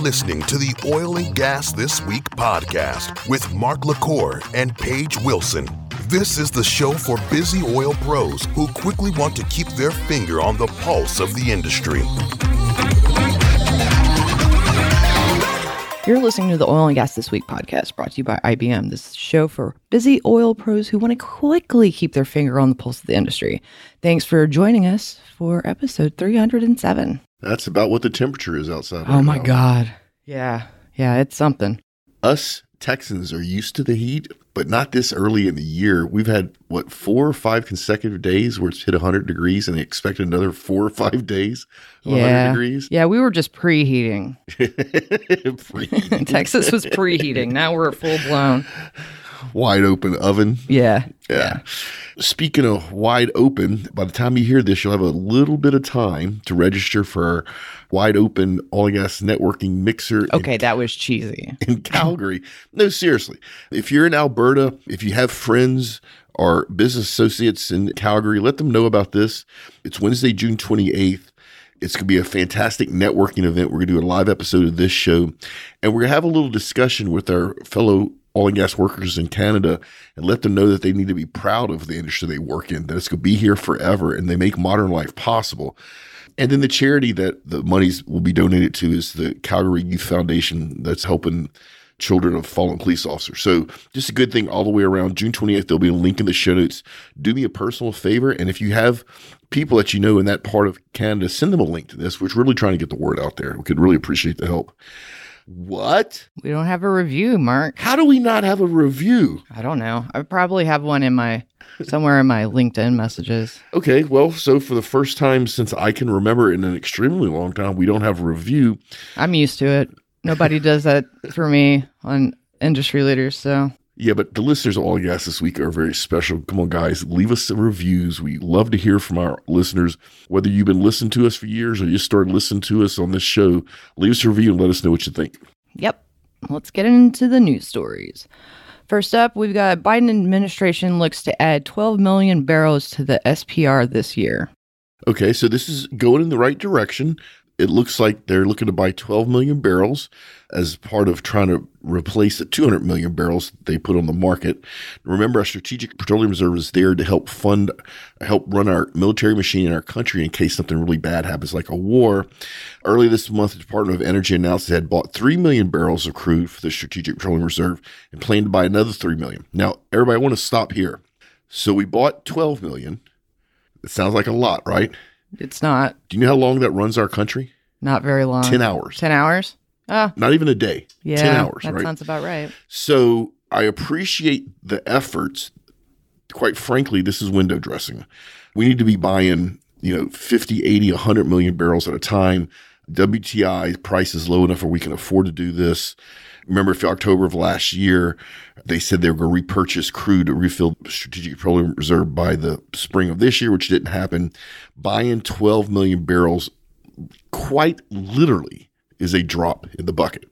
listening to the Oil and Gas This Week podcast with Mark LaCour and Paige Wilson. This is the show for busy oil pros who quickly want to keep their finger on the pulse of the industry. You're listening to the Oil and Gas This Week podcast brought to you by IBM. This show for busy oil pros who want to quickly keep their finger on the pulse of the industry. Thanks for joining us for episode 307. That's about what the temperature is outside. Oh right my now. God. Yeah. Yeah, it's something. Us Texans are used to the heat, but not this early in the year. We've had what four or five consecutive days where it's hit 100 degrees, and they expect another four or five days of Yeah. 100 degrees. Yeah, we were just preheating. Preheating. Texas was preheating. Now we're full blown. Wide open oven. Yeah. Yeah. Speaking of wide open, by the time you hear this, you'll have a little bit of time to register for wide open all gas networking mixer. in Okay, that was cheesy. in Calgary. No, seriously. If you're in Alberta, if you have friends or business associates in Calgary, let them know about this. It's Wednesday, June 28th. It's going to be a fantastic networking event. We're going to do a live episode of this show, and we're going to have a little discussion with our fellow oil and gas workers in Canada and let them know that they need to be proud of the industry they work in, that it's going to be here forever, and they make modern life possible. And then the charity that the monies will be donated to is the Calgary Youth Foundation that's helping children of fallen police officers. So just a good thing all the way around. June 28th, there'll be a link in the show notes. Do me a personal favor. And if you have people that you know in that part of Canada, send them a link to this. We're really trying to get the word out there. We could really appreciate the help. What? We don't have a review, Mark. How do we not have a review? I don't know. I probably have one in my somewhere in my LinkedIn messages. Okay, well, so for the first time since I can remember in an extremely long time, we don't have a review. I'm used to it. Nobody does that for me on industry leaders. So Yeah, but the listeners of All Gas this week are very special. Come on, guys, leave us some reviews. We love to hear from our listeners. Whether you've been listening to us for years or you started listening to us on this show, leave us a review and let us know what you think. Yep. Let's get into the news stories. First up, we've got Biden administration looks to add 12 million barrels to the SPR this year. Okay, so this is going in the right direction. It looks like they're looking to buy 12 million barrels as part of trying to replace the 200 million barrels they put on the market. Remember, our Strategic Petroleum Reserve is there to help fund, help run our military machine in our country in case something really bad happens, like a war. Early this month, the Department of Energy announced it had bought 3 million barrels of crude for the Strategic Petroleum Reserve and planned to buy another 3 million. Now, everybody, I want to stop here. So we bought 12 million. It sounds like a lot, right? It's not Do you know how long that runs our country? not very long. 10 hours. 10 hours? Oh, Not even a day. yeah. 10 hours, That right? sounds about right. So I appreciate the efforts. Quite frankly, this is window dressing. We need to be buying, you know, 50, 80, 100 million barrels at a time. WTI price is low enough where we can afford to do this. Remember, if October of last year, they said they were going to repurchase crude to refill the Strategic Petroleum Reserve by the spring of this year, which didn't happen. Buying 12 million barrels quite literally is a drop in the bucket.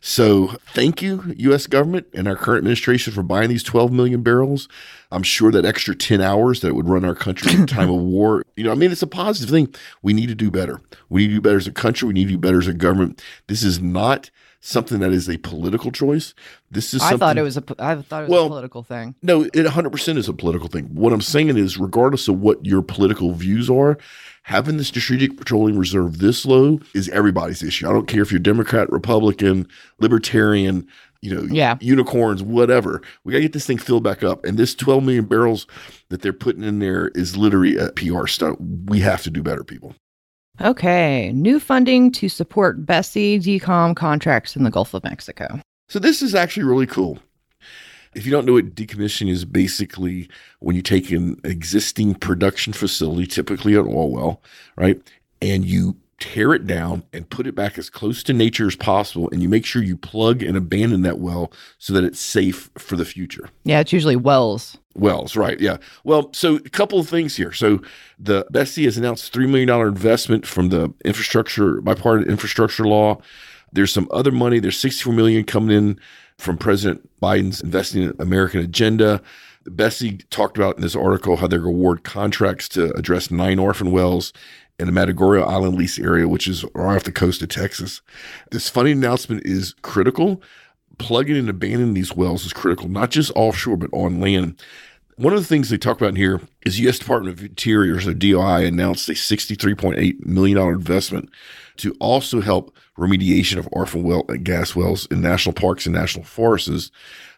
So thank you, U.S. government and our current administration for buying these 12 million barrels. I'm sure that extra 10 hours that would run our country in time of war, you know, I mean, it's a positive thing. We need to do better. We need to do better as a country. We need to do better as a government. This is not something that is a political choice. This is I thought it was a I thought it was Well- a political thing. No, it 100% is a political thing. What I'm saying is, regardless of what your political views are, having the Strategic Petroleum Reserve this low is everybody's issue. I don't care if you're Democrat, Republican, Libertarian, you know, Yeah. unicorns, whatever. We got to get this thing filled back up. And this 12 million barrels that they're putting in there is literally a PR stunt. We have to do better, people. Okay, new funding to support BSEE decom contracts in the Gulf of Mexico. So this is actually really cool. If you don't know what decommissioning is, basically when you take an existing production facility, typically an oil well, right, and you tear it down and put it back as close to nature as possible, and you make sure you plug and abandon that well so that it's safe for the future. Yeah, it's usually wells. Wells, right? Yeah. Well, so a couple of things here. So the BSEE has announced three million dollar investment from the infrastructure bipartisan infrastructure law. There's some other money. There's 64 million coming in from President Biden's investing in American agenda. BSEE talked about in this article how they're award contracts to address nine orphan wells in the Matagorda Island lease area, which is right off the coast of Texas. This funding announcement is critical. Plugging and abandoning these wells is critical, not just offshore, but on land. One of the things they talk about in here is U.S. Department of Interior, so DOI, announced a $63.8 million investment to also help remediation of orphan well and gas wells in national parks and national forests.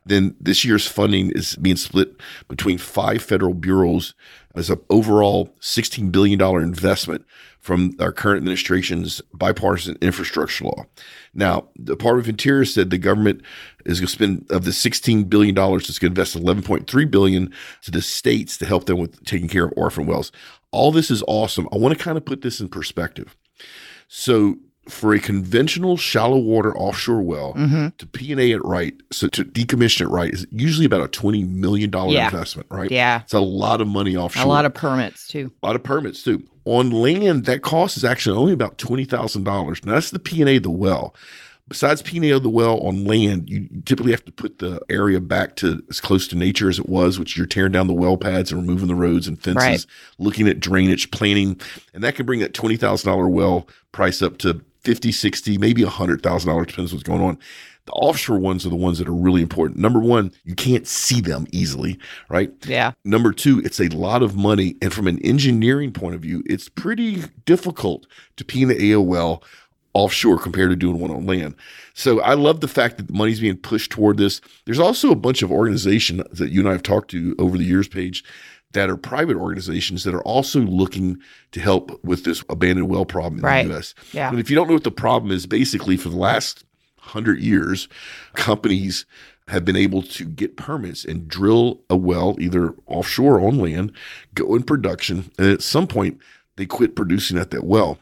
Then this year's funding is being split between five federal bureaus as an overall $16 billion investment from our current administration's bipartisan infrastructure law. Now, the Department of Interior said the government is going to spend of the $16 billion, it's going to invest 11.3 billion to the states to help them with taking care of orphan wells. All this is awesome. I want to kind of put this in perspective. So for a conventional shallow water offshore well Mm-hmm. to P and A it right, so to decommission it right, is usually about a twenty million dollar Yeah. investment, right? Yeah. it's a lot of money offshore. A lot of permits too. a lot of permits too. On land, that cost is actually only about twenty thousand dollars. Now that's the P and A of the well. Besides P and A of the well on land, you typically have to put the area back to as close to nature as it was, which you're tearing down the well pads and removing the roads and fences, Right. looking at drainage, planning, and that can bring that twenty thousand dollar well price up to 50, 60, maybe $100,000, depends what's going on. The offshore ones are the ones that are really important. Number one, you can't see them easily, right? Yeah. Number two, it's a lot of money. And from an engineering point of view, it's pretty difficult to peen the AOL offshore compared to doing one on land. So I love the fact that the money's being pushed toward this. There's also a bunch of organizations that you and I have talked to over the years, Paige, that are private organizations that are also looking to help with this abandoned well problem in Right. the US. Yeah. And if you don't know what the problem is, basically for the last hundred years, companies have been able to get permits and drill a well either offshore or on land, go in production, and at some point they quit producing at that well.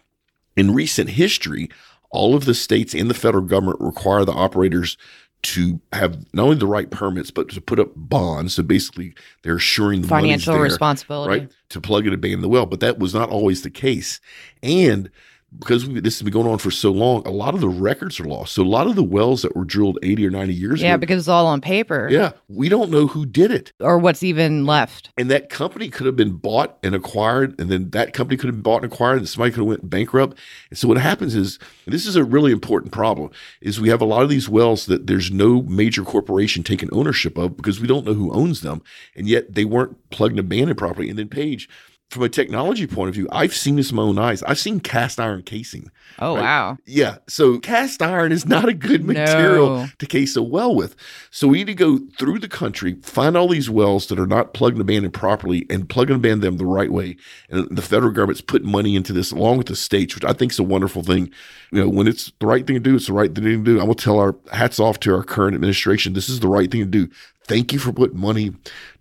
In recent history, all of the states and the federal government require the operators to have not only the right permits, but to put up bonds. So basically, they're assuring the Financial there responsibility. right? To plug and abandon the well. But that was not always the case. And because we, this has been going on for so long, a lot of the records are lost. So a lot of the wells that were drilled 80 or 90 years Yeah, ago, Yeah, because it's all on paper. yeah, we don't know who did it. Or what's even left. And that company could have been bought and acquired, and then that company could have been bought and acquired, and somebody could have went bankrupt. And so what happens is, this is a really important problem, is we have a lot of these wells that there's no major corporation taking ownership of because we don't know who owns them, and yet they weren't plugged and abandoned properly. And then Paige, from a technology point of view, I've seen this with my own eyes. I've seen cast iron casing. Oh Right. wow. Yeah. So cast iron is not a good No. material to case a well with. So we need to go through the country, find all these wells that are not plugged and abandoned properly and plug and abandon them the right way. And the federal government's putting money into this along with the states, which I think is a wonderful thing. You know, when it's the right thing to do, it's the right thing to do. I'm going to tell our hats off to our current administration. This is the right thing to do. Thank you for putting money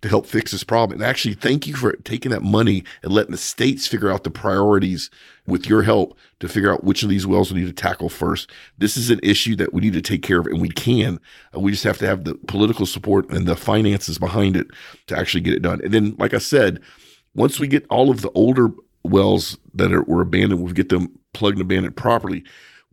to help fix this problem. And actually, thank you for taking that money and letting the states figure out the priorities with your help to figure out which of these wells we need to tackle first. This is an issue that we need to take care of, and we can. Uh, We just have to have the political support and the finances behind it to actually get it done. And then, like I said, once we get all of the older wells that are, were abandoned, we get them plugged and abandoned properly.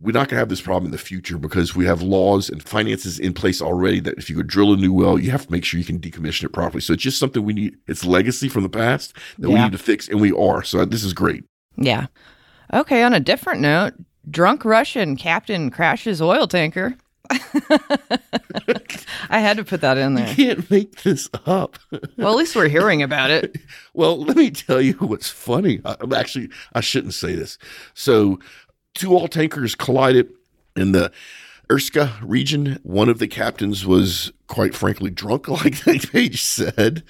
We're not going to have this problem in the future because we have laws and finances in place already that if you could drill a new well, you have to make sure you can decommission it properly. So it's just something we need. It's legacy from the past that we need to fix, and we are. So this is great. Yeah. Okay, on a different note, drunk Russian captain crashes oil tanker. I had to put that in You there. can't make this up. Well, at least we're hearing about it. Well, let me tell you what's funny. I, actually, I shouldn't say this. So, two oil tankers collided in the Erska region. One of the captains was, quite frankly, drunk, like Paige said.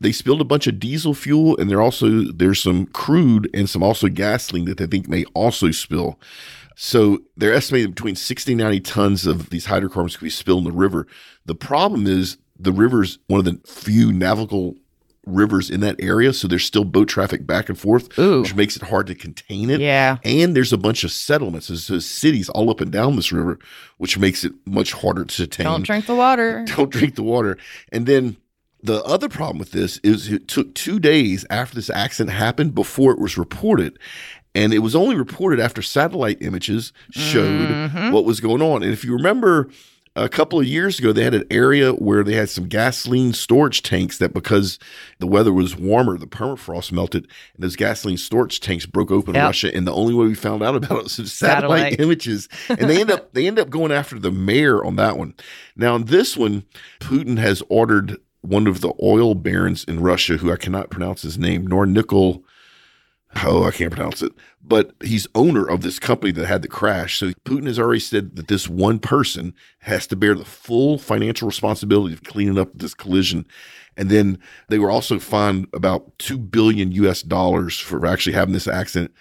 They spilled a bunch of diesel fuel, and there also there's some crude and some also gasoline that they think may also spill. So they're estimating between 60 and 90 tons of these hydrocarbons could be spilled in the river. The problem is the river's one of the few navigable rivers in that area, so there's still boat traffic back and forth, Ooh. which makes it hard to contain it. Yeah. And there's a bunch of settlements, there's, cities all up and down this river, which makes it much harder to contain. Don't drink the water. Don't drink the water. And then the other problem with this is it took two days after this accident happened before it was reported. And it was only reported after satellite images showed Mm-hmm. what was going on. And if you remember a couple of years ago, they had an area where they had some gasoline storage tanks that because the weather was warmer, the permafrost melted, and those gasoline storage tanks broke open in Russia. And the only way we found out about it was satellite, Satellite. images. And they end up they end up going after the mayor on that one. Now, on this one, Putin has ordered one of the oil barons in Russia, who I cannot pronounce his name, nor nickel. Oh, I can't pronounce it. But he's owner of this company that had the crash. So Putin has already said that this one person has to bear the full financial responsibility of cleaning up this collision. And then they were also fined about 2 billion US dollars for actually having this accident.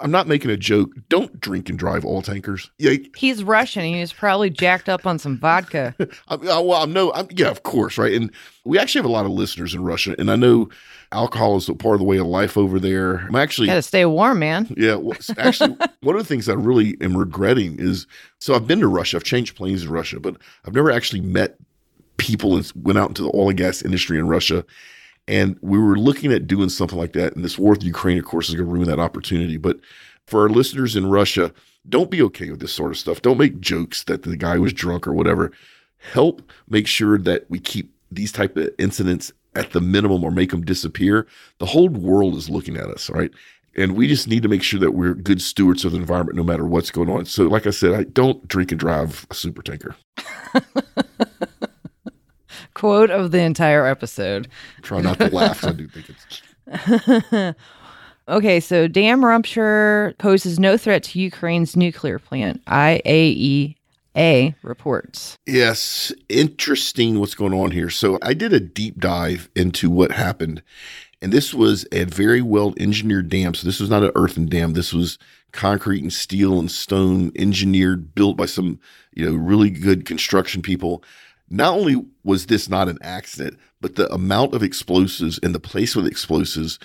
I'm not making a joke. Don't drink and drive oil tankers. Yeah, He's Russian. He was probably jacked up on some vodka. I, I, well, I'm no, I'm, yeah, of course, right. And we actually have a lot of listeners in Russia, and I know alcohol is a part of the way of life over there. I'm actually, Got to stay warm, man. yeah, well, actually, one of the things I really am regretting is so I've been to Russia, I've changed planes in Russia, but I've never actually met people went out into the oil and gas industry in Russia. And we were looking at doing something like that. And this war with Ukraine, of course, is going to ruin that opportunity. But for our listeners in Russia, don't be okay with this sort of stuff. Don't make jokes that the guy was drunk or whatever. Help make sure that we keep these type of incidents at the minimum or make them disappear. The whole world is looking at us, right? And we just need to make sure that we're good stewards of the environment no matter what's going on. So, like I said, I don't drink and drive a super tanker. Quote of the entire episode. Try not to laugh. I do think it's Okay, so dam rupture poses no threat to Ukraine's nuclear plant. IAEA reports. Yes, interesting what's going on here. So I did a deep dive into what happened, and this was a very well engineered dam. So this was not an earthen dam. This was concrete and steel and stone engineered, built by some you know really good construction people. Not only was this not an accident, but the amount of explosives and the place with explosives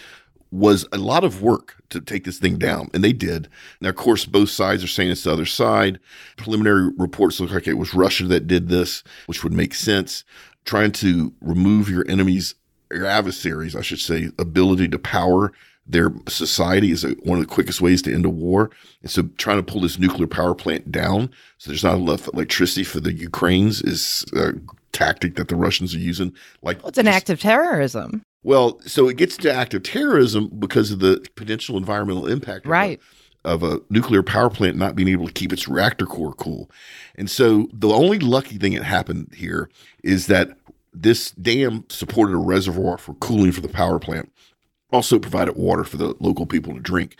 was a lot of work to take this thing down, and they did. Now, of course, both sides are saying it's the other side. Preliminary reports look like it was Russia that did this, which would make sense. Trying to remove your enemies, your adversaries, I should say, ability to power their society is a, one of the quickest ways to end a war. And so, trying to pull this nuclear power plant down so there's not enough electricity for the Ukrainians is a tactic that the Russians are using. Like Well, it's an act of terrorism. well, so it gets to active terrorism because of the potential environmental impact, of a- Right. Of a, nuclear power plant not being able to keep its reactor core cool, and so the only lucky thing that happened here is that this dam supported a reservoir for cooling for the power plant, also provided water for the local people to drink,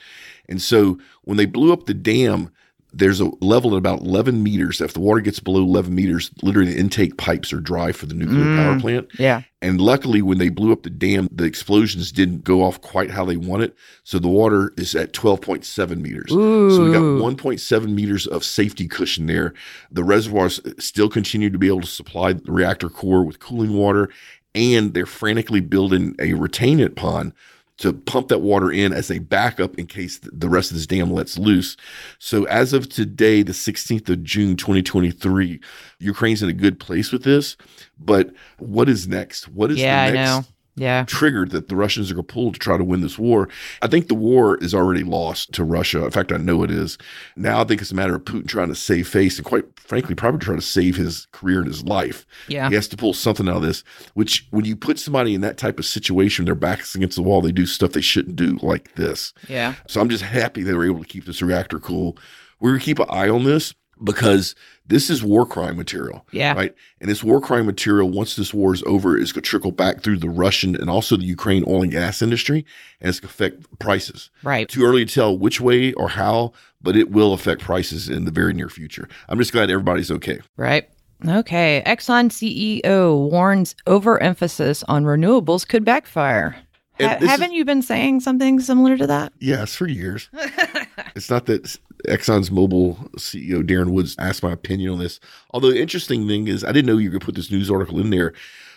and so when they blew up the dam. There's a level at about 11 meters. If the water gets below 11 meters, literally the intake pipes are dry for the nuclear Mm. power plant. Yeah. And luckily, when they blew up the dam, the explosions didn't go off quite how they wanted. So the water is at 12.7 meters. So we got 1.7 meters of safety cushion there. The reservoirs still continue to be able to supply the reactor core with cooling water. And they're frantically building a retainment pond to pump that water in as a backup in case the rest of this dam lets loose. So as of today, the 16th of June, 2023, Ukraine's in a good place with this. But what is next? What is yeah, I the next know. Yeah. triggered that the Russians are going to pull to try to win this war? I think the war is already lost to Russia. In fact, I know it is. Now I think it's a matter of Putin trying to save face and quite frankly, probably trying to save his career and his life. Yeah. He has to pull something out of this, which when you put somebody in that type of situation, their backs against the wall, they do stuff they shouldn't do like this. Yeah. So I'm just happy they were able to keep this reactor cool. We're going to keep an eye on this because this is war crime material. Yeah. Right. And this war crime material, once this war is over, is going to trickle back through the Russian and also the Ukraine oil and gas industry, and it's going to affect prices. Right. Too early to tell which way or how, but it will affect prices in the very near future. I'm just glad everybody's okay. Right. Okay. Exxon CEO warns overemphasis on renewables could backfire. Ha- haven't you been saying something similar to that? Yes, for years. it's not that Exxon's Mobil CEO Darren Woods asked my opinion on this. Although the interesting thing is, I didn't know you to put this news article in there.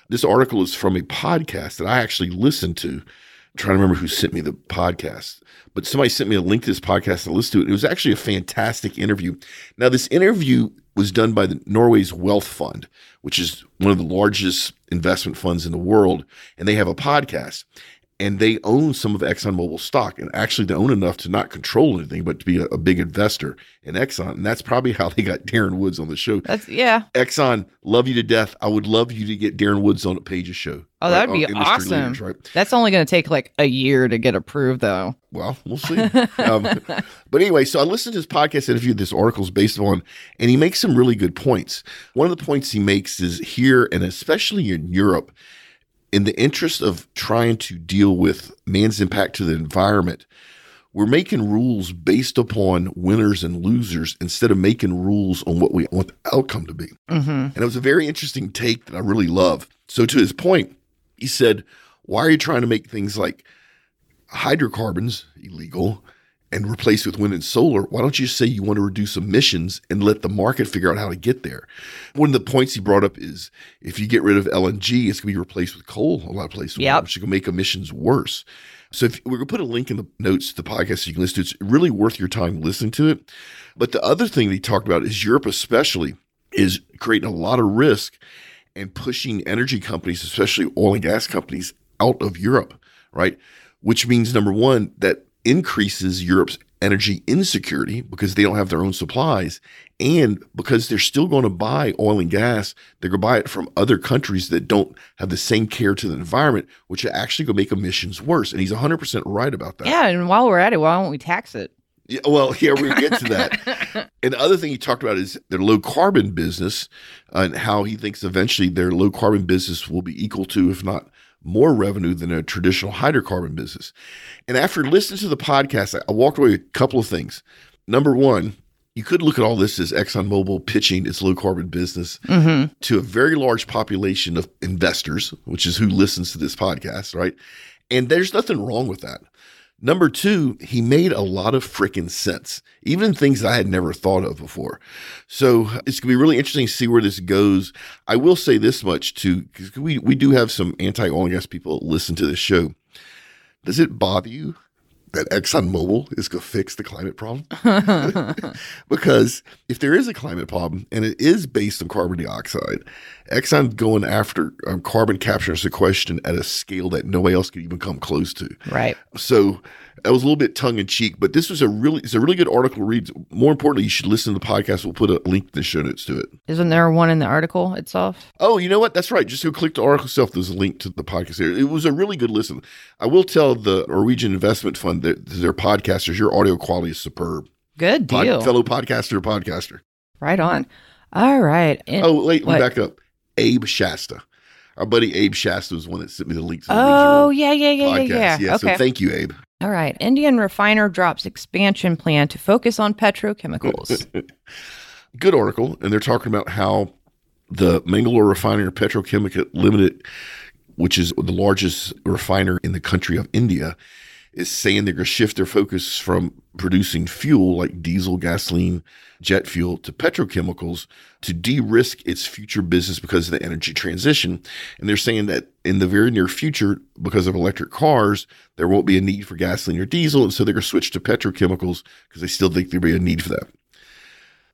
This article is from a podcast that I actually listened to. I'm trying to remember who sent me the podcast, but somebody sent me a link to this podcast I listened to it. It was actually a fantastic interview. Now, this interview was done by the Norway's Wealth Fund, which is one of the largest investment funds in the world, and they have a podcast. And they own some of ExxonMobil stock. And actually, they own enough to not control anything, but to be a, a, big investor in Exxon. And that's probably how they got Darren Woods on the show. That's yeah. Exxon, love you to death. I would love you to get Darren Woods on a Paige's show. Oh, that'd be awesome. Leaders, right? That's only going to take like a year to get approved, though. Well, we'll see. um, but anyway, so I listened to his podcast interview this article is based on, and he makes some really good points. One of the points he makes is here, and especially in Europe, in the interest of trying to deal with man's impact to the environment, we're making rules based upon winners and losers instead of making rules on what we want the outcome to be. Mm-hmm. And it was a very interesting take that I really love. So, to his point, he said, Why are you trying to make things like hydrocarbons illegal and replace with wind and solar, why don't you say you want to reduce emissions and let the market figure out how to get there? One of the points he brought up is if you get rid of LNG, it's going to be replaced with coal a lot of places, yep. which is going to make emissions worse. So if we're going to put a link in the notes to the podcast so you can listen to it. It's really worth your time listening to it. But the other thing that he talked about is Europe especially is creating a lot of risk and pushing energy companies, especially oil and gas companies, out of Europe, right? Which means number one, that increases Europe's energy insecurity because they don't have their own supplies and because they're still going to buy oil and gas they're going to buy it from other countries that don't have the same care to the environment which are actually going to make emissions worse. And he's 100% right about that. Yeah and while we're at it why don't we tax it? Yeah, well, yeah, we get to that. and the other thing he talked about is their low carbon business and how he thinks eventually their low carbon business will be equal to, if not more revenue than a traditional hydrocarbon business. And after listening to the podcast, I walked away with a couple of things. Number one, you could look at all this as ExxonMobil pitching its low carbon business mm-hmm. to a very large population of investors, which is who listens to this podcast, right? And there's nothing wrong with that. Number two, he made a lot of freaking sense, even things I had never thought of before. So it's going to be really interesting to see where this goes. I will say this much too, because we, we do have some anti oil and gas people listen to this show. Does it bother you that ExxonMobil is going to fix the climate problem? because if there is a climate problem and it is based on carbon dioxide, Exxon going after um, carbon capture and sequestration at a scale that nobody else could even come close to. Right. So that was a little bit tongue in cheek, but this was a really it's a really good article read. More importantly, you should listen to the podcast. We'll put a link in the show notes to it. Isn't there one in the article itself? Oh, you know what? That's right. Just go click the article itself. There's a link to the podcast there. It was a really good listen. I will tell the Norwegian Investment Fund that their podcasters, your audio quality is superb. Good deal. Pod, fellow podcaster, podcaster. Right on. All right. And oh, wait, let me back up. Abe Shasta. Our buddy Abe Shasta was one that sent me the link to the Oh, yeah, yeah, yeah, podcast. yeah, yeah. Yeah, okay. so thank you, Abe. All right. Indian refiner drops expansion plan to focus on petrochemicals. Good article. And they're talking about how the Mangalore Refinery Petrochemical Limited, which is the largest refiner in the country of India, is saying they're going to shift their focus from producing fuel like diesel, gasoline, jet fuel to petrochemicals to de risk its future business because of the energy transition. And they're saying that in the very near future, because of electric cars, there won't be a need for gasoline or diesel. And so they're going to switch to petrochemicals because they still think there'll be a need for that.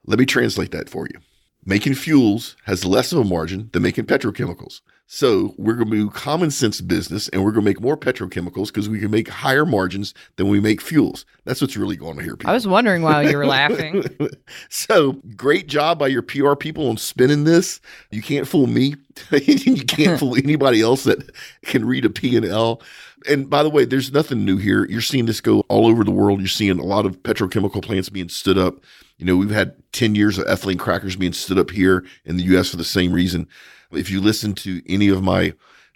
Let me translate that for you. Making fuels has less of a margin than making petrochemicals. So we're going to do common sense business and we're going to make more petrochemicals because we can make higher margins than we make fuels. That's what's really going on here, people. I was wondering why you were laughing. so great job by your PR people on spinning this. You can't fool me. you can't fool anybody else that can read a P&L. And by the way, there's nothing new here. You're seeing this go all over the world. You're seeing a lot of petrochemical plants being stood up. You know, we've had 10 years of ethylene crackers being stood up here in the US for the same reason. If you listen to any of my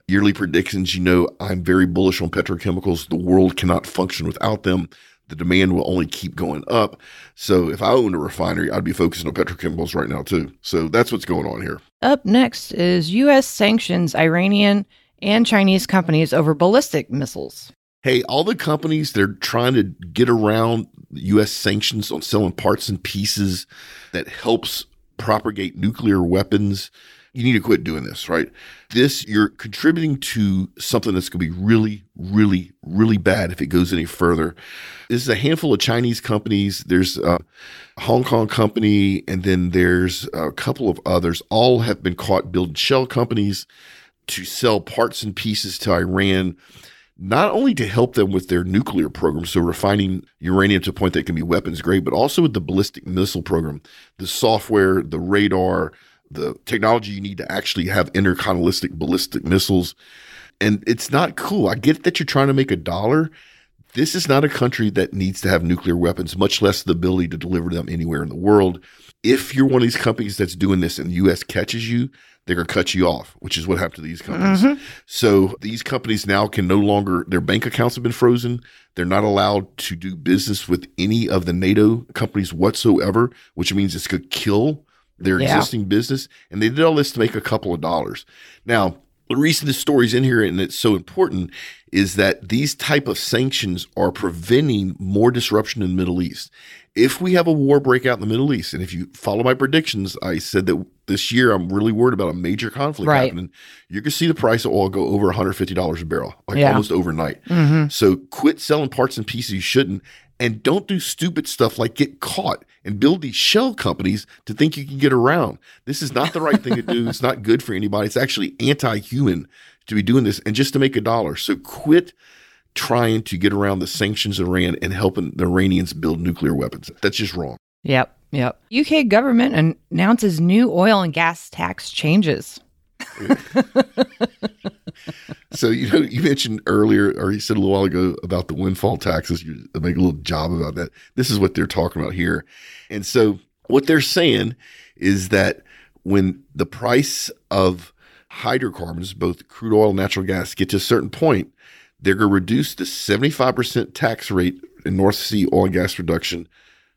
yearly predictions, you know I'm very bullish on petrochemicals. The world cannot function without them. The demand will only keep going up. So if I owned a refinery, I'd be focusing on petrochemicals right now too. So that's what's going on here. Up next is U.S. sanctions Iranian and Chinese companies over ballistic missiles. Hey, all the companies that are trying to get around U.S. sanctions on selling parts and pieces that helps propagate nuclear weapons you need to quit doing this, right? This, you're contributing to something that's going to be really, really, really bad if it goes any further. This is a handful of Chinese companies. There's a Hong Kong company, and then there's a couple of others. All have been caught building shell companies to sell parts and pieces to Iran. not only to help them with their nuclear program, so refining uranium to a point that can be weapons grade, but also with the ballistic missile program, the software, the radar, the technology you need to actually have intercontinental ballistic missiles. And it's not cool. I get that you're trying to make a dollar. This is not a country that needs to have nuclear weapons, much less the ability to deliver them anywhere in the world. If you're one of these companies that's doing this and the US catches you, they're going to cut you off, which is what happened to these companies. Mm-hmm. So these companies now can no longer, their bank accounts have been frozen. They're not allowed to do business with any of the NATO companies whatsoever, which means it's going to kill their yeah. existing business. And they did all this to make a couple of dollars. Now, the reason this story's in here and it's so important is that these type of sanctions are preventing more disruption in the Middle East. If we have a war break out in the Middle East, and if you follow my predictions, I said that this year I'm really worried about a major conflict right. happening. You can see the price of oil go over $150 a barrel, like yeah. almost overnight. Mm-hmm. So quit selling parts and pieces you shouldn't, and don't do stupid stuff like get caught and build these shell companies to think you can get around. This is not the right thing to do. It's not good for anybody. It's actually anti-human to be doing this and just to make a dollar. So quit trying to get around the sanctions of Iran and helping the Iranians build nuclear weapons. That's just wrong. Yep. Yep. UK government announces new oil and gas tax changes. so you know you mentioned earlier or you said a little while ago about the windfall taxes you make a little job about that this is what they're talking about here and so what they're saying is that when the price of hydrocarbons both crude oil and natural gas get to a certain point they're going to reduce the 75% tax rate in north sea oil and gas production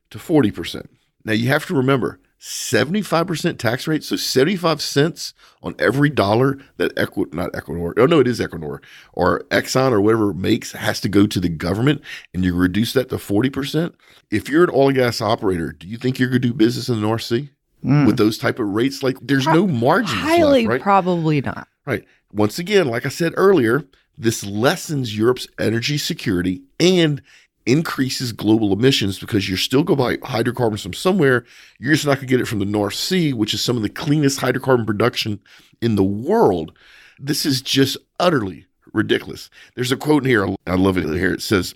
to 40% now you have to remember 75% tax rate. So 75 cents on every dollar that Equi, not Equinor, oh no, it is Equinor or Exxon or whatever makes has to go to the government and you reduce that to 40%. If you're an oil and gas operator, do you think you're going to do business in the North Sea mm. with those type of rates? Like there's Pro- no margins. Highly left, right? probably not. Right. Once again, like I said earlier, this lessens Europe's energy security and increases global emissions because you're still going to buy hydrocarbons from somewhere. You're just not going to get it from the North Sea, which is some of the cleanest hydrocarbon production in the world. This is just utterly ridiculous. There's a quote in here. I love it here. It says,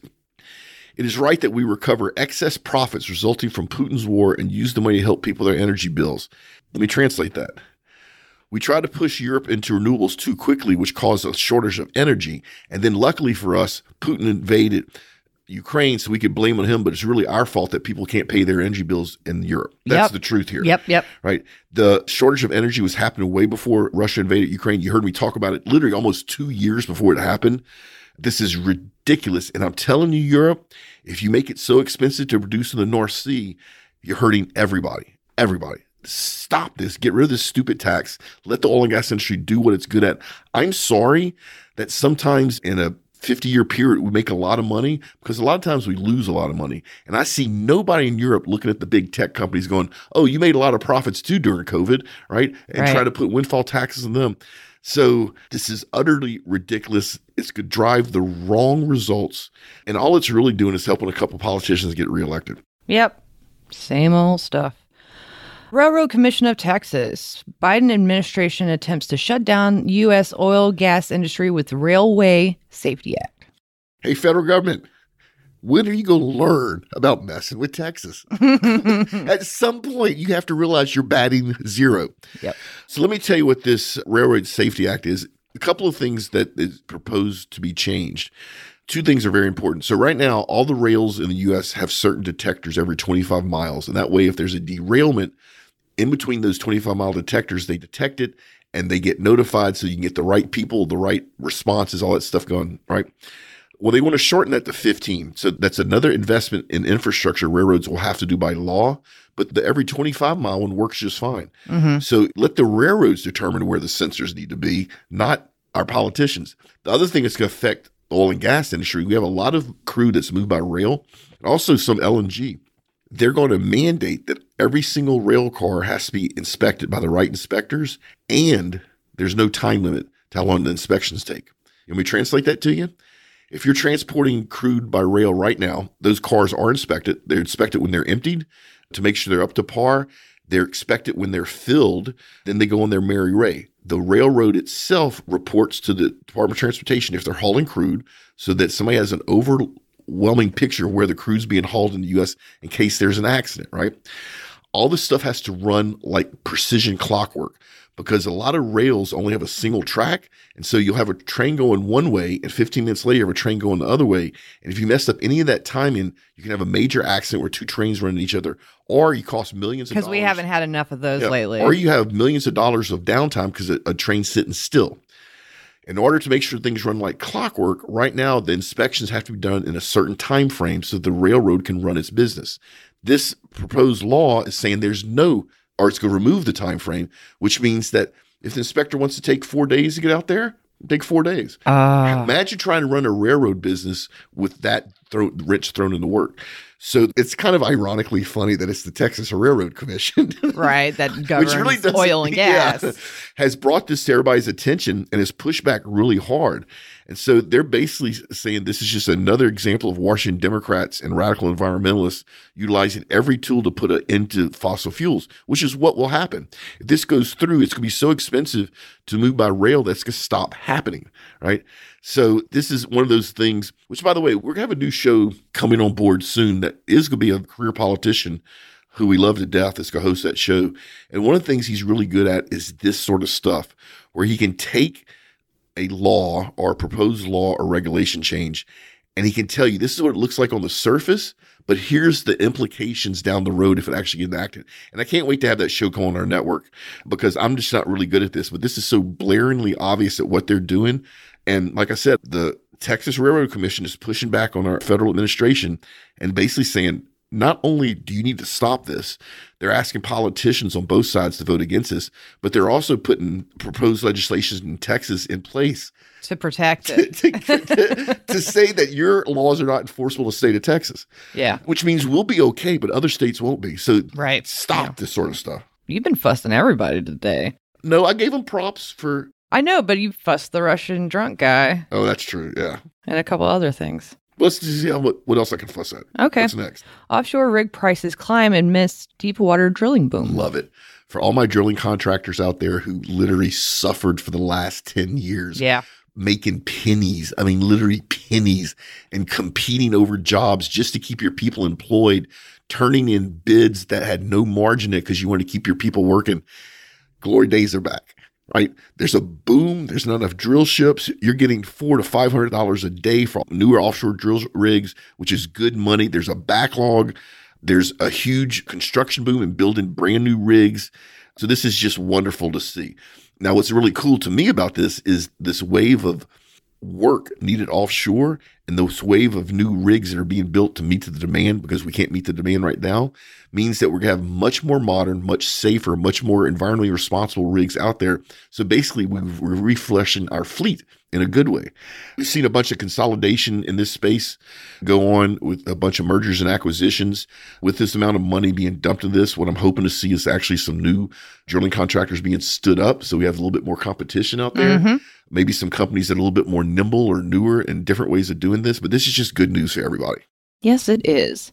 it is right that we recover excess profits resulting from Putin's war and use the money to help people their energy bills. Let me translate that. We tried to push Europe into renewables too quickly, which caused a shortage of energy. And then, luckily for us, Putin invaded Ukraine so we could blame on him, but it's really our fault that people can't pay their energy bills in Europe. That's yep. the truth here. Yep, yep. Right. The shortage of energy was happening way before Russia invaded Ukraine. You heard me talk about it literally almost two years before it happened. This is ridiculous. And I'm telling you, Europe, if you make it so expensive to produce in the North Sea, you're hurting everybody. Everybody. Stop this. Get rid of this stupid tax. Let the oil and gas industry do what it's good at. I'm sorry that sometimes in a 50 year period, we make a lot of money because a lot of times we lose a lot of money. And I see nobody in Europe looking at the big tech companies going, oh, you made a lot of profits too during COVID, right? And right. try to put windfall taxes on them. So this is utterly ridiculous. It's going to drive the wrong results. And all it's really doing is helping a couple politicians get reelected. Yep. Same old stuff. Railroad Commission of Texas. Biden administration attempts to shut down U.S. oil gas industry with Railway Safety Act. Hey, federal government, when are you going to learn about messing with Texas? At some point, you have to realize you're batting zero. Yep. So let me tell you what this Railroad Safety Act is. A couple of things that is proposed to be changed. Two things are very important. So right now, all the rails in the U.S. have certain detectors every 25 miles, and that way, if there's a derailment, in between those 25 mile detectors, they detect it and they get notified so you can get the right people, the right responses, all that stuff going, right? Well, they want to shorten that to 15. So that's another investment in infrastructure railroads will have to do by law, but the every 25 mile one works just fine. Mm-hmm. So let the railroads determine where the sensors need to be, not our politicians. The other thing that's going to affect the oil and gas industry, we have a lot of crude that's moved by rail, and also some LNG they're going to mandate that every single rail car has to be inspected by the right inspectors, and there's no time limit to how long the inspections take. Can we translate that to you. If you're transporting crude by rail right now, those cars are inspected. They're inspected when they're emptied to make sure they're up to par. They're inspected when they're filled. Then they go on their merry way. The railroad itself reports to the Department of Transportation if they're hauling crude so that somebody has an overwhelming picture of where the crew's being hauled in the US in case there's an accident, right? All this stuff has to run like precision clockwork because a lot of rails only have a single track. And so you'll have a train going one way, and 15 minutes later, you have a train going the other way. And if you mess up any of that timing, you can have a major accident where two trains run into each other, or you cost millions of dollars. Because we haven't had enough of those Yeah. lately. Or you have millions of dollars of downtime because a, a train's sitting still. In order to make sure things run like clockwork, right now the inspections have to be done in a certain time frame so the railroad can run its business. This proposed law is saying there's no, or it's going to remove the time frame, which means that if the inspector wants to take four days to get out there, take four days. Ah. Imagine trying to run a railroad business with that throw, wrench thrown into work. So it's kind of ironically funny that it's the Texas Railroad Commission right, that governs doesn't- oil and yeah, gas. has brought this to everybody's attention and has pushed back really hard. And so they're basically saying this is just another example of Washington Democrats and radical environmentalists utilizing every tool to put an end to fossil fuels, which is what will happen. If this goes through, it's going to be so expensive to move by rail that's going to stop happening, right? So this is one of those things, which by the way, we're going to have a new show coming on board soon that is going to be a career politician who we love to death is going to host that show. And one of the things he's really good at is this sort of stuff where he can take a law or a proposed law or regulation change and he can tell you this is what it looks like on the surface, but here's the implications down the road if it actually gets enacted. And I can't wait to have that show come on our network because I'm just not really good at this, but this is so blaringly obvious at what they're doing. And like I said, the Texas Railroad Commission is pushing back on our federal administration and basically saying, not only do you need to stop this, they're asking politicians on both sides to vote against this, but they're also putting proposed legislation in Texas in place to protect to, it. to, to say that your laws are not enforceable in the state of Texas, Yeah. which means we'll be okay, but other states won't be. So Right. stop Yeah. this sort of stuff. You've been fussing everybody today. No, I gave them props for. I know, but you fussed the Russian drunk guy Oh, that's true. Yeah. and a couple other things. Let's see how, what, what else I can fuss at. Okay. What's next? Offshore rig prices climb amidst deep water drilling boom. Love it. For all my drilling contractors out there who literally suffered for the last 10 years, Yeah. making pennies. I mean, literally pennies and competing over jobs just to keep your people employed, turning in bids that had no margin in it because you want to keep your people working. Glory days are back, right? There's a boom. There's not enough drill ships. You're getting four to five hundred dollars a day for newer offshore drill rigs, which is good money. There's a backlog. There's a huge construction boom and building brand new rigs. So this is just wonderful to see. Now, what's really cool to me about this is this wave of work needed offshore and this wave of new rigs that are being built to meet the demand because we can't meet the demand right now means that we're going to have much more modern, much safer, much more environmentally responsible rigs out there. So basically, we- we're refreshing our fleet in a good way. We've seen a bunch of consolidation in this space go on with a bunch of mergers and acquisitions. With this amount of money being dumped in this, what I'm hoping to see is actually some new drilling contractors being stood up. So we have a little bit more competition out there. Mhm. Maybe some companies that are a little bit more nimble or newer and different ways of doing this. But this is just good news for everybody. Yes, it is.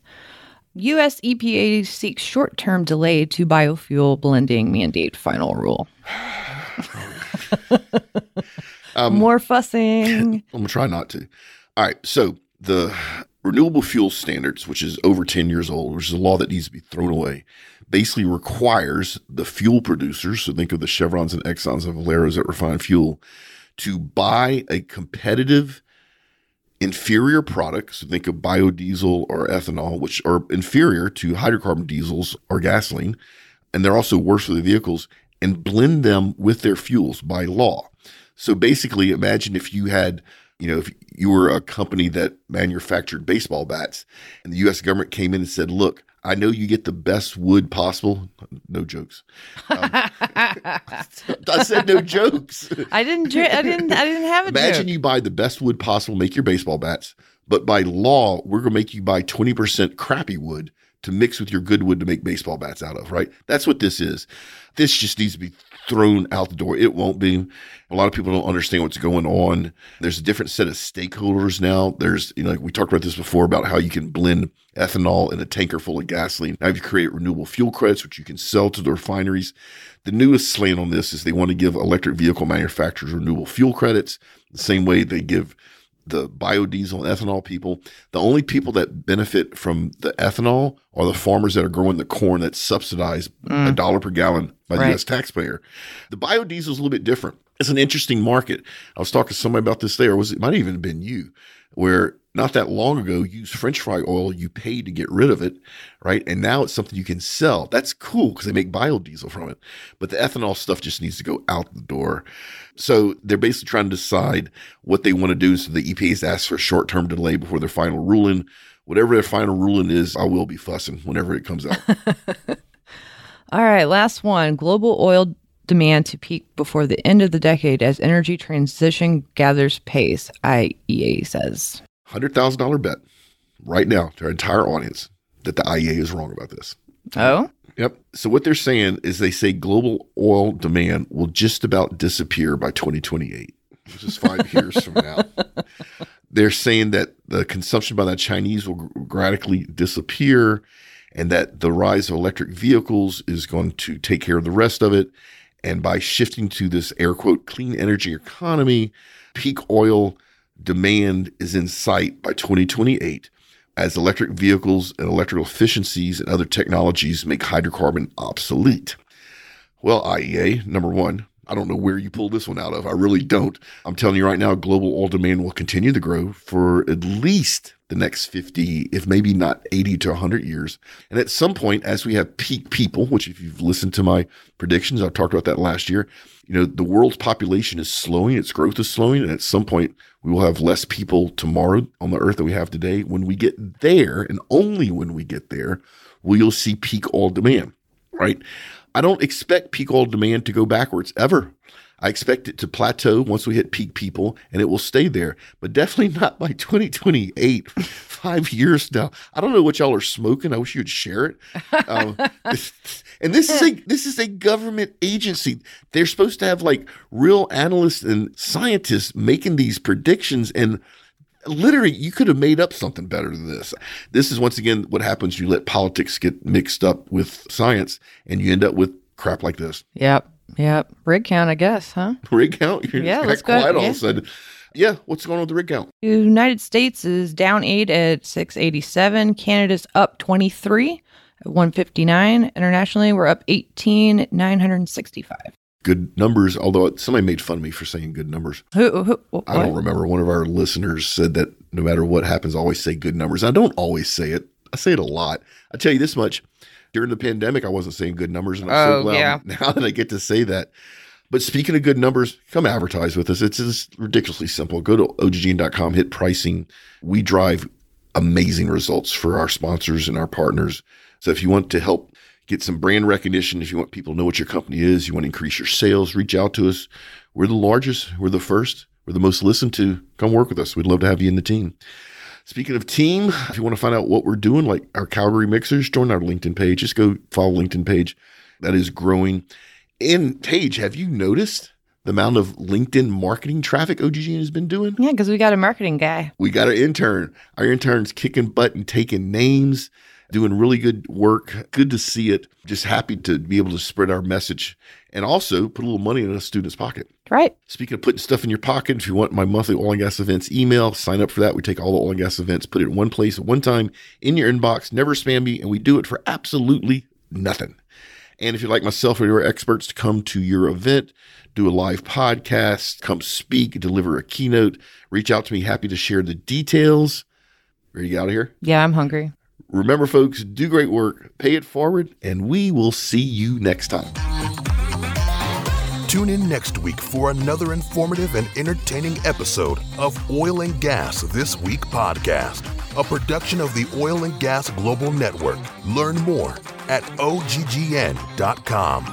U.S. EPA seeks short term delay to biofuel blending mandate final rule. Um, More fussing. I'm gonna try not to. All right. So the renewable fuel standards, which is over 10 years old, which is a law that needs to be thrown away, basically requires the fuel producers, so think of the Chevrons and Exxons and Valeros that refine fuel, to buy a competitive inferior product. So think of biodiesel or ethanol, which are inferior to hydrocarbon diesels or gasoline. And they're also worse for the vehicles and blend them with their fuels by law. So basically, imagine if you had, you know, if you were a company that manufactured baseball bats and the US government came in and said, look, I know you get the best wood possible. No jokes. Um, I said no jokes. I didn't. dri- I didn't. I didn't have a Imagine joke. you buy the best wood possible, make your baseball bats, but by law, we're going to make you buy 20% crappy wood to mix with your good wood to make baseball bats out of, right? That's what this is. This just needs to be thrown out the door. It won't be. A lot of people don't understand what's going on. There's a different set of stakeholders now. There's, you know, like we talked about this before about how you can blend ethanol in a tanker full of gasoline. Now you create renewable fuel credits, which you can sell to the refineries. The newest slant on this is they want to give electric vehicle manufacturers renewable fuel credits, the same way they give the biodiesel and ethanol people. The only people that benefit from the ethanol are the farmers that are growing the corn that's subsidized mm. a dollar per gallon by the Right. U.S. taxpayer. The biodiesel is a little bit different. It's an interesting market. I was talking to somebody about this there, was it might have even been you, where not that long ago used French fry oil, you paid to get rid of it, right? And now it's something you can sell. That's cool because they make biodiesel from it. But the ethanol stuff just needs to go out the door. So they're basically trying to decide what they want to do. So the epa has asked for a short term delay before their final ruling. Whatever their final ruling is, I will be fussing whenever it comes out. All right, last one. Global oil demand to peak before the end of the decade as energy transition gathers pace, IEA says. Hundred thousand dollar bet right now to our entire audience that the IEA is wrong about this. Oh? Yep. So what they're saying is they say global oil demand will just about disappear by 2028, which is five years from now. They're saying that the consumption by the Chinese will radically disappear and that the rise of electric vehicles is going to take care of the rest of it. And by shifting to this air quote clean energy economy, peak oil demand is in sight by 2028 as electric vehicles and electrical efficiencies and other technologies make hydrocarbon obsolete. Well, IEA, number one, I don't know where you pulled this one out of. I really don't. I'm telling you right now, global oil demand will continue to grow for at least the next 50, if maybe not 80 to 100 years. And at some point, as we have peak people, which if you've listened to my predictions, I've talked about that last year, you know, the world's population is slowing, its growth is slowing. And at some point, we will have less people tomorrow on the earth than we have today. When we get there, and only when we get there, we'll you see peak oil demand, right? I don't expect peak oil demand to go backwards ever. I expect it to plateau once we hit peak people and it will stay there, but definitely not by 2028, five years now. I don't know what y'all are smoking. I wish you'd share it. Um, and this is a this is a government agency. They're supposed to have like real analysts and scientists making these predictions and literally you could have made up something better than this this is once again what happens you let politics get mixed up with science and you end up with crap like this Yep. Yep. Rig count, I guess, huh? rig count you're Yeah, let's quiet go. all Yeah. of a sudden yeah what's going on with the rig count United States is down eight at 687. Canada's up 23 at 159. Internationally, we're up 18 at 965. good numbers although somebody made fun of me for saying good numbers Who, who, i don't remember one of our listeners said that no matter what happens I always say good numbers i don't always say it i say it a lot i tell you this much during the pandemic i wasn't saying good numbers and i'm Oh, so glad yeah. now that i get to say that But speaking of good numbers, come advertise with us. It's just ridiculously simple. Go to oggn.com, hit pricing. We drive amazing results for our sponsors and our partners. So if you want to help get some brand recognition, if you want people to know what your company is, you want to increase your sales, reach out to us. We're the largest, we're the first, we're the most listened to. Come work with us. We'd love to have you in the team. Speaking of team, if you want to find out what we're doing, like our Calgary Mixers, join our LinkedIn page. Just go follow LinkedIn page. That is growing. And Paige, have you noticed the amount of LinkedIn marketing traffic OGG has been doing? Yeah, because we got a marketing guy. We got an intern. Our intern's kicking butt and taking names, doing really good work. Good to see it. Just happy to be able to spread our message and also put a little money in a student's pocket. Right. Speaking of putting stuff in your pocket, if you want my monthly oil and gas events email, sign up for that. We take all the oil and gas events, put it in one place at one time in your inbox, never spam me, and we do it for absolutely nothing. And if you'd like myself or your experts to come to your event, do a live podcast, come speak, deliver a keynote, reach out to me. Happy to share the details. Ready to get out of here? Yeah, I'm hungry. Remember, folks, do great work, pay it forward, and we will see you next time. Tune in next week for another informative and entertaining episode of Oil and Gas This Week podcast, a production of the Oil and Gas Global Network. Learn more at oggn.com.